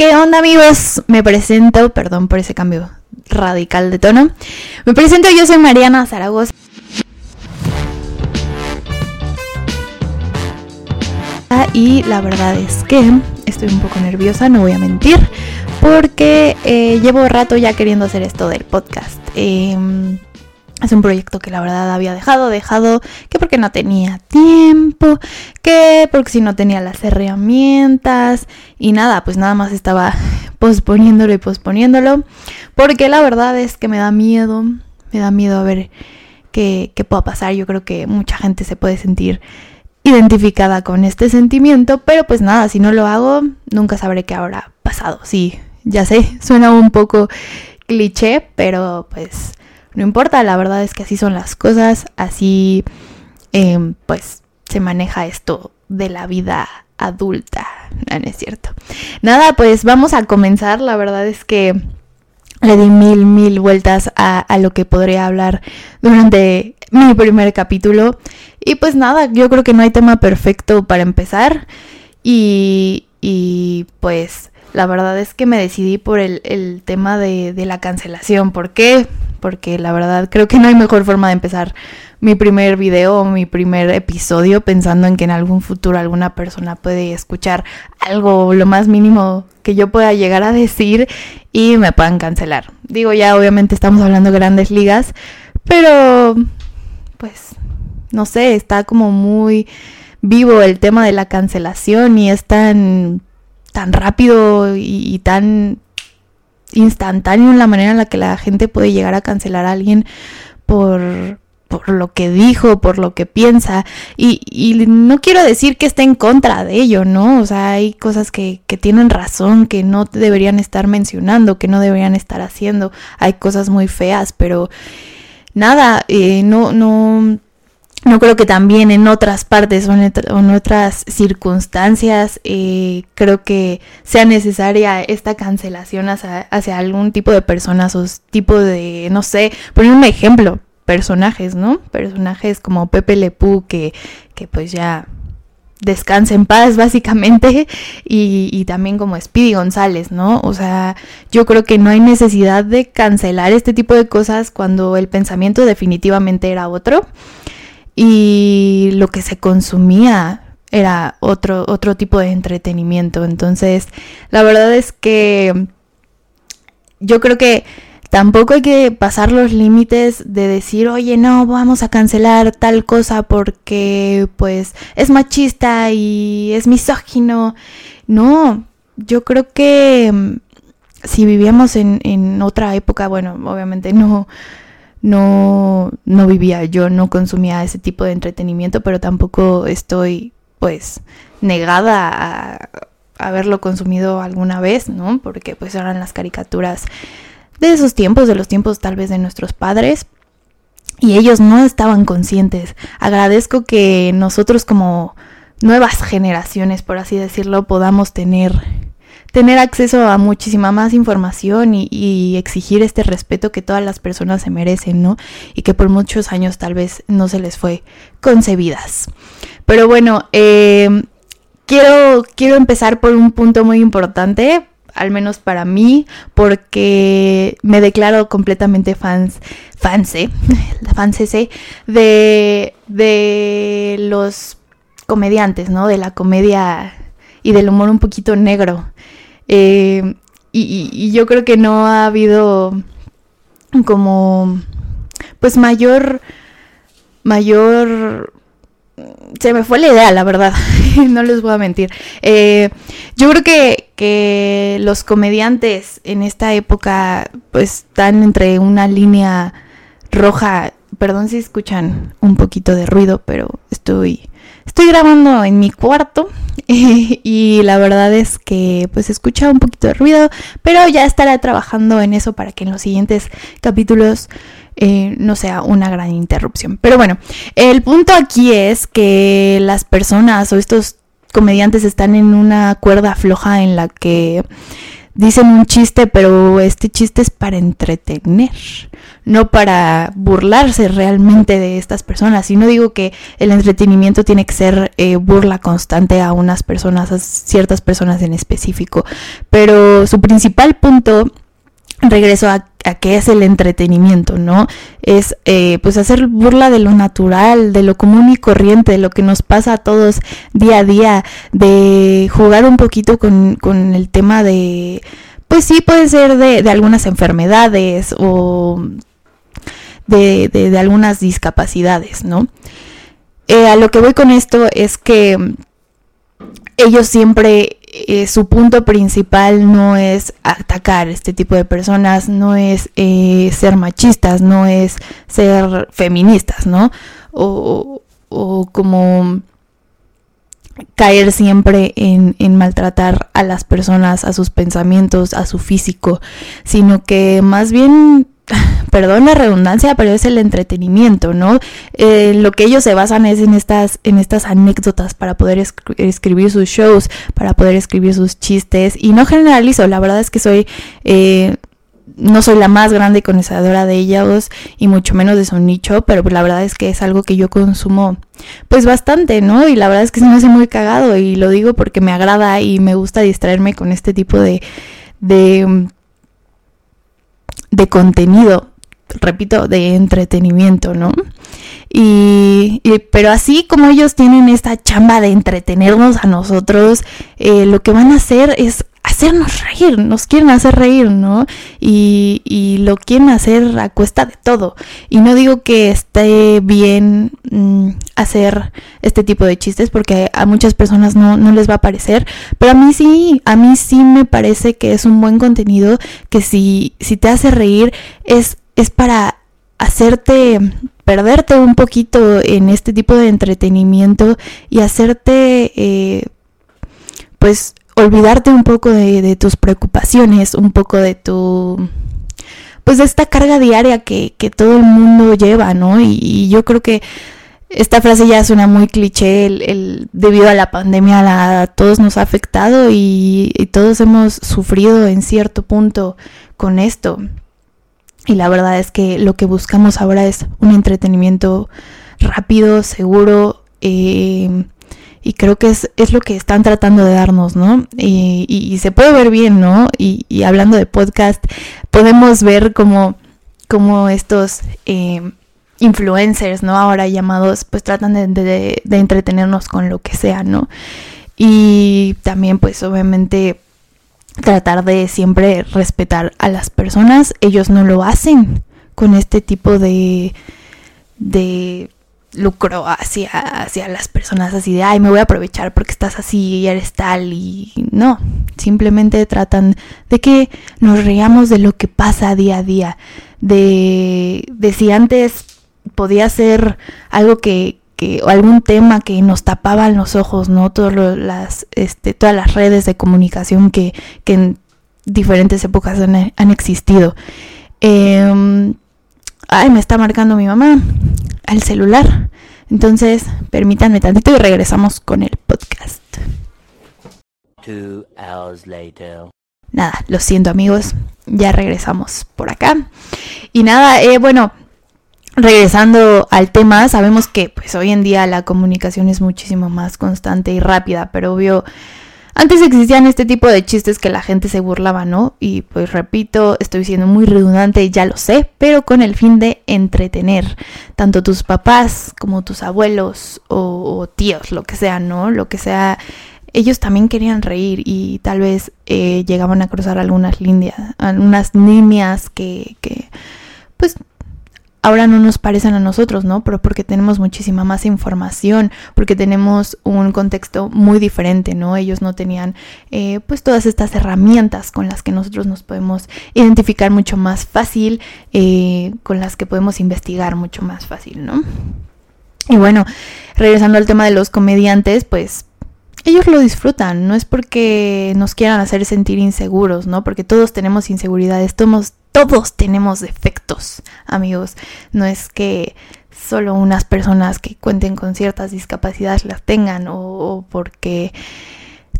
¿Qué onda amigos? Me presento, perdón por ese cambio radical de tono. Me presento, yo soy Mariana Zaragoza. Y la verdad es que estoy un poco nerviosa, no voy a mentir, porque eh, llevo rato ya queriendo hacer esto del podcast. Em, es un proyecto que la verdad había dejado, dejado, que porque no tenía tiempo, que porque si no tenía las herramientas y nada, pues nada más estaba posponiéndolo y posponiéndolo, porque la verdad es que me da miedo, me da miedo a ver qué, qué pueda pasar. Yo creo que mucha gente se puede sentir identificada con este sentimiento, pero pues nada, si no lo hago, nunca sabré qué habrá pasado. Sí, ya sé, suena un poco cliché, pero pues no importa, la verdad es que así son las cosas, así em, pues se maneja esto de la vida adulta, no, es cierto. Nada, pues vamos a comenzar, la verdad es que le di mil, mil vueltas a, a, lo que podría hablar durante mi primer capítulo. Y pues nada, yo creo que no hay tema perfecto para empezar. Y, y pues la verdad es que me decidí por el, el tema de, de, la cancelación. ¿Por qué? Porque la verdad creo que no hay mejor forma de empezar mi primer video o mi primer episodio pensando en que en algún futuro alguna persona puede escuchar algo, lo más mínimo que yo pueda llegar a decir y me puedan cancelar. Digo, ya obviamente estamos hablando de grandes ligas, pero pues no sé, está como muy vivo el tema de la cancelación y es tan tan rápido y, y, tan instantáneo en la manera en la que la gente puede llegar a cancelar a alguien por, por lo que dijo, por lo que piensa. Y, y, no quiero decir que esté en contra de ello, ¿no? O sea, hay cosas que, que tienen razón, que no deberían estar mencionando, que no deberían estar haciendo. Hay cosas muy feas, pero nada, eh, no, no no creo que también en otras partes o en, otras circunstancias eh, creo que sea necesaria esta cancelación hacia, hacia, algún tipo de personas o tipo de, no sé, poner un ejemplo, personajes, ¿no? Personajes como Pepe Lepú que, que pues ya descansa en paz básicamente y, y, también como Speedy González, ¿no? O sea, yo creo que no hay necesidad de cancelar este tipo de cosas cuando el pensamiento definitivamente era otro y lo que se consumía era otro, otro tipo de entretenimiento. Entonces, la verdad es que yo creo que tampoco hay que pasar los límites de decir, oye, no, vamos a cancelar tal cosa porque pues es machista y es misógino. No, yo creo que mm, si vivíamos en, en otra época, bueno, obviamente no, no, no vivía, yo no consumía ese tipo de entretenimiento, pero tampoco estoy pues negada a haberlo consumido alguna vez, ¿no? Porque pues eran las caricaturas de esos tiempos, de los tiempos tal vez de nuestros padres, y ellos no estaban conscientes. Agradezco que nosotros como nuevas generaciones, por así decirlo, podamos tener tener acceso a muchísima más información y, exigir este respeto que todas las personas se merecen, ¿no? Y que por muchos años tal vez no se les fue concebidas. Pero bueno, eh, quiero, quiero empezar por un punto muy importante, al menos para mí, porque me declaro completamente fans, fanse, fansese de, de los comediantes, ¿no? De la comedia y del humor un poquito negro. Eh, y, yo creo que no ha habido como, pues mayor, mayor, se me fue la idea, la verdad, no les voy a mentir. Eh, yo creo que, que los comediantes en esta época, pues están entre una línea roja, perdón si escuchan un poquito de ruido, pero estoy Estoy grabando en mi cuarto y la verdad es que pues escucha un poquito de ruido, pero ya estaré trabajando en eso para que en los siguientes capítulos eh, no sea una gran interrupción. Pero bueno, el punto aquí es que las personas o estos comediantes están en una cuerda floja en la que dicen un chiste, pero este chiste es para entretener, no para burlarse realmente de estas personas. Y no digo que el entretenimiento tiene que ser eh, burla constante a unas personas, a ciertas personas en específico, pero su principal punto regreso a, a qué es el entretenimiento, ¿no? Es eh, pues hacer burla de lo natural, de lo común y corriente, de lo que nos pasa a todos día a día, de jugar un poquito con, con el tema de, pues sí, puede ser de, de algunas enfermedades o de, de, algunas discapacidades, ¿no? Eh, a lo que voy con esto es que ellos siempre eh, su punto principal no es atacar este tipo de personas, no es eh, ser machistas, no es ser feministas, ¿no? O, o como caer siempre en, en, maltratar a las personas, a sus pensamientos, a su físico, sino que más bien perdón la redundancia, pero es el entretenimiento, ¿no? Eh, lo que ellos se basan es en estas, en estas anécdotas para poder escribir sus shows, para poder escribir sus chistes. Y no generalizo, la verdad es que soy... Eh, no soy la más grande conocedora de ellos y mucho menos de su nicho, pero la verdad es que es algo que yo consumo pues bastante, ¿no? Y la verdad es que se me hace muy cagado y lo digo porque me agrada y me gusta distraerme con este tipo de, de de contenido, repito, de entretenimiento, ¿no? Y, pero así como ellos tienen esta chamba de entretenernos a nosotros, eh, lo que van a hacer es hacernos reír, nos quieren hacer reír, ¿no? Y, y, lo quieren hacer a cuesta de todo. Y no digo que esté bien mm, hacer este tipo de chistes porque a muchas personas no, no, les va a parecer, pero a mí sí, a mí sí me parece que es un buen contenido que si, si te hace reír es, es para hacerte perderte un poquito en este tipo de entretenimiento y hacerte eh, pues olvidarte un poco de, tus preocupaciones, un poco de tu pues de esta carga diaria que, todo el mundo lleva, ¿no? Y, yo creo que esta frase ya suena muy cliché, el, debido a la pandemia a todos nos ha afectado y, todos hemos sufrido en cierto punto con esto. Y la verdad es que lo que buscamos ahora es un entretenimiento rápido, seguro, eh, y creo que es, es, lo que están tratando de darnos, ¿no? Y, y, se puede ver bien, ¿no? Y, hablando de podcast, podemos ver como, como estos eh, influencers, ¿no? Ahora llamados, pues tratan de, de, de entretenernos con lo que sea, ¿no? Y también, pues obviamente tratar de siempre respetar a las personas. Ellos no lo hacen con este tipo de, de lucro hacia, hacia las personas así de, ay, me voy a aprovechar porque estás así y eres tal y no, simplemente tratan de que nos reamos de lo que pasa día a día, de, de si antes podía ser algo que, que, o algún tema que nos tapaban los ojos, ¿no? Todas las, este, todas las redes de comunicación que, que en diferentes épocas han, han existido. Eh, ay, me está marcando mi mamá al celular. Entonces, permítanme tantito y regresamos con el podcast. Nada, lo siento amigos, ya regresamos por acá. Y nada, eh, bueno, regresando al tema, sabemos que pues hoy en día la comunicación es muchísimo más constante y rápida, pero obvio antes existían este tipo de chistes que la gente se burlaba, ¿no? Y pues repito, estoy siendo muy redundante, ya lo sé, pero con el fin de entretener tanto tus papás como tus abuelos o, tíos, lo que sea, ¿no? Lo que sea ellos también querían reír y tal vez eh, llegaban a cruzar algunas líneas, algunas líneas que, que, pues ahora no nos parecen a nosotros, ¿no? Pero porque tenemos muchísima más información, porque tenemos un contexto muy diferente, ¿no? Ellos no tenían eh, pues todas estas herramientas con las que nosotros nos podemos identificar mucho más fácil, eh, con las que podemos investigar mucho más fácil, ¿no? Y bueno, regresando al tema de los comediantes, pues ellos lo disfrutan, no es porque nos quieran hacer sentir inseguros, ¿no? Porque todos tenemos inseguridades, todos, todos tenemos defectos, amigos. No es que solo unas personas que cuenten con ciertas discapacidades las tengan o, porque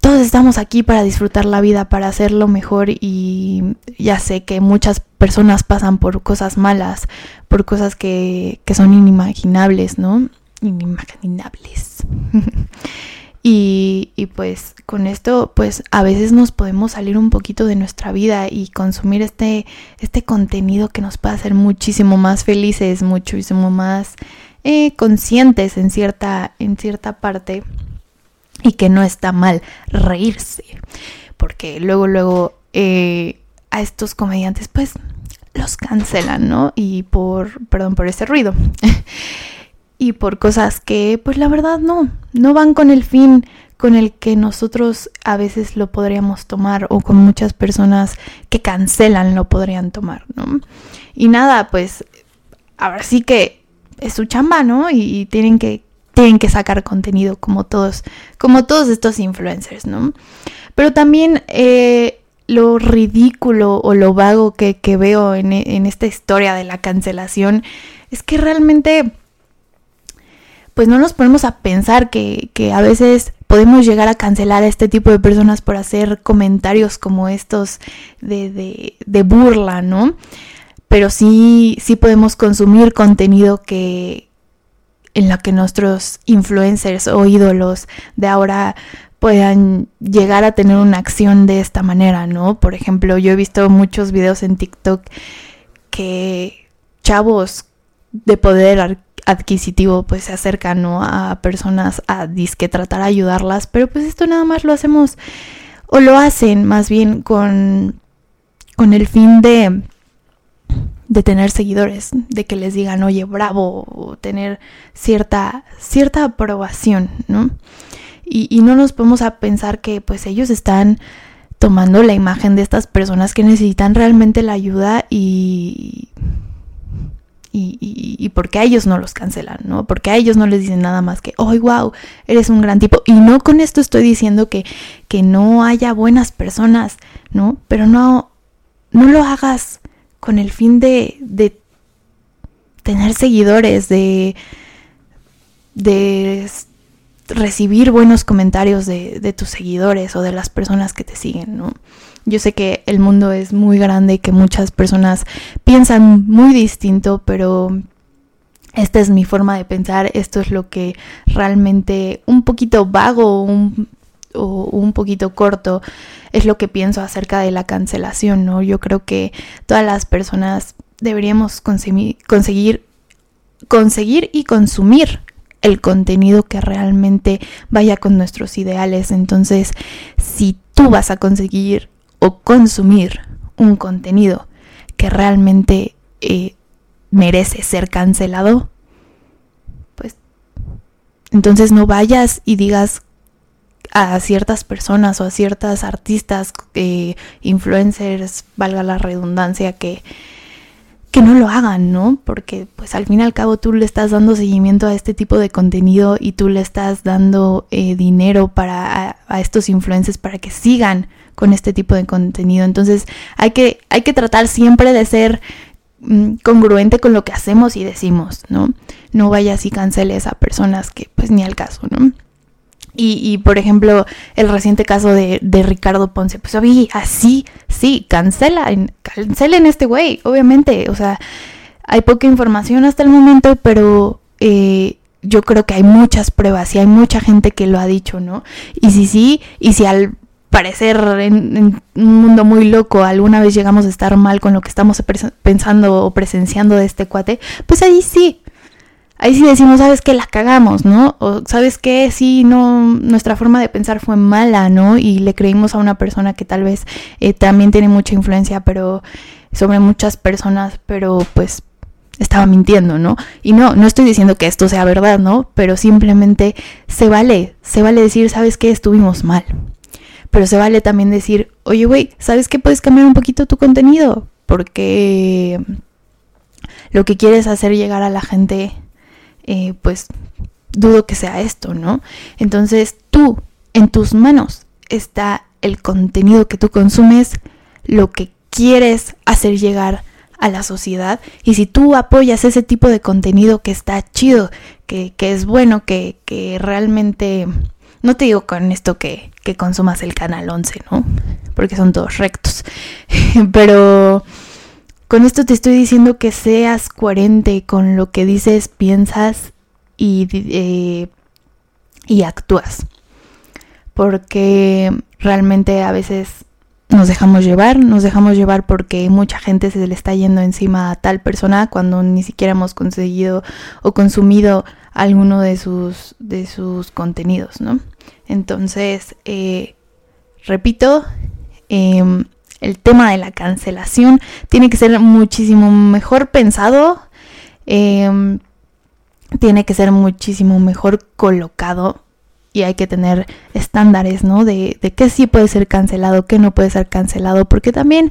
todos estamos aquí para disfrutar la vida, para hacerlo mejor y ya sé que muchas personas pasan por cosas malas, por cosas que, que son inimaginables, ¿no? Inimaginables. y, y pues con esto, pues a veces nos podemos salir un poquito de nuestra vida y consumir este, este contenido que nos puede hacer muchísimo más felices, muchísimo más eh, conscientes en cierta, en cierta parte y que no está mal reírse. Porque luego, luego eh, a estos comediantes pues los cancelan, ¿no? Y por, perdón por ese ruido. y por cosas que pues la verdad no, no van con el fin con el que nosotros a veces lo podríamos tomar o con muchas personas que cancelan lo podrían tomar, ¿no? Y nada, pues ahora sí que es su chamba, ¿no? Y, tienen que tienen que sacar contenido como todos, como todos estos influencers, ¿no? Pero también eh, lo ridículo o lo vago que, veo en, en, esta historia de la cancelación es que realmente, pues no nos ponemos a pensar que, que a veces podemos llegar a cancelar a este tipo de personas por hacer comentarios como estos de, de, de burla, ¿no? Pero sí, sí podemos consumir contenido que, en la que nuestros influencers o ídolos de ahora puedan llegar a tener una acción de esta manera, ¿no? Por ejemplo, yo he visto muchos videos en TikTok que chavos de poder adquisitivo pues se acercan ¿no? a personas a disque tratar de ayudarlas, pero pues esto nada más lo hacemos o lo hacen más bien con, con el fin de de tener seguidores, de que les digan, oye, bravo, o tener cierta, cierta aprobación, ¿no? Y, no nos podemos a pensar que pues ellos están tomando la imagen de estas personas que necesitan realmente la ayuda y, y, y, porque a ellos no los cancelan, ¿no? Porque a ellos no les dicen nada más que, oh, wow, eres un gran tipo. Y no con esto estoy diciendo que, que no haya buenas personas, ¿no? Pero no, no lo hagas con el fin de, de tener seguidores, de, de recibir buenos comentarios de, de, tus seguidores o de las personas que te siguen, ¿no? Yo sé que el mundo es muy grande y que muchas personas piensan muy distinto, pero esta es mi forma de pensar, esto es lo que realmente un poquito vago o un poquito corto es lo que pienso acerca de la cancelación, ¿no? Yo creo que todas las personas deberíamos conseguir, conseguir y consumir el contenido que realmente vaya con nuestros ideales. Entonces, si tú vas a conseguir o consumir un contenido que realmente eh, merece ser cancelado, pues entonces no vayas y digas a ciertas personas o a ciertas artistas, eh, influencers, valga la redundancia, que, que no lo hagan, ¿no? Porque pues al fin y al cabo tú le estás dando seguimiento a este tipo de contenido y tú le estás dando eh, dinero para a, estos influencers para que sigan con este tipo de contenido. Entonces hay que, hay que tratar siempre de ser mm, congruente con lo que hacemos y decimos, ¿no? No vayas y canceles a personas que pues ni al caso, ¿no? Y, por ejemplo, el reciente caso de, Ricardo Ponce, pues oye, así, sí, cancela, cancelen este güey, obviamente. O sea, hay poca información hasta el momento, pero eh, yo creo que hay muchas pruebas y hay mucha gente que lo ha dicho, ¿no? Y si sí, y si al parecer en, un mundo muy loco alguna vez llegamos a estar mal con lo que estamos pensando o presenciando de este cuate, pues ahí sí, ahí sí decimos, sabes que la cagamos, ¿no? O sabes que sí, no, nuestra forma de pensar fue mala, ¿no? Y le creímos a una persona que tal vez eh, también tiene mucha influencia, pero sobre muchas personas, pero pues estaba mintiendo, ¿no? Y no, no estoy diciendo que esto sea verdad, ¿no? Pero simplemente se vale, se vale decir, sabes que estuvimos mal. Pero se vale también decir, oye, güey, ¿sabes que puedes cambiar un poquito tu contenido? Porque lo que quieres hacer llegar a la gente eh, pues dudo que sea esto, ¿no? Entonces tú, en tus manos está el contenido que tú consumes, lo que quieres hacer llegar a la sociedad y si tú apoyas ese tipo de contenido que está chido, que, es bueno, que, que realmente No te digo con esto que, que consumas el canal 11, ¿no? Porque son todos rectos. Pero con esto te estoy diciendo que seas coherente con lo que dices, piensas y, eh, y actúas. Porque realmente a veces nos dejamos llevar, nos dejamos llevar porque mucha gente se le está yendo encima a tal persona cuando ni siquiera hemos conseguido o consumido alguno de sus, de sus contenidos, ¿no? Entonces, eh, repito, eh, el tema de la cancelación tiene que ser muchísimo mejor pensado, em, tiene que ser muchísimo mejor colocado y hay que tener estándares, ¿no? De, qué sí puede ser cancelado, qué no puede ser cancelado, porque también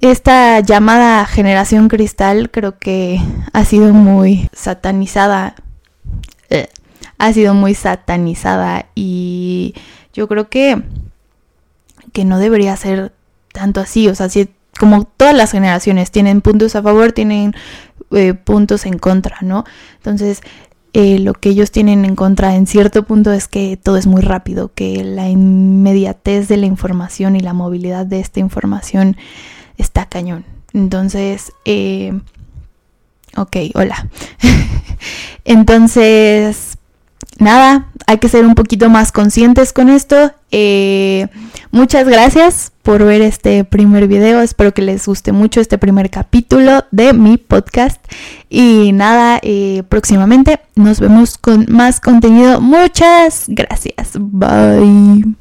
esta llamada generación cristal creo que ha sido muy satanizada, eh, ha sido muy satanizada y yo creo que que no debería ser tanto así, o sea, si como todas las generaciones tienen puntos a favor, tienen eh, puntos en contra, ¿no? Entonces, eh, lo que ellos tienen en contra en cierto punto es que todo es muy rápido, que la inmediatez de la información y la movilidad de esta información está cañón. Entonces, eh, ok, hola. Entonces, nada, hay que ser un poquito más conscientes con esto. Eh, muchas gracias por ver este primer video. Espero que les guste mucho este primer capítulo de mi podcast. Y nada, eh, próximamente nos vemos con más contenido. Muchas gracias. Bye.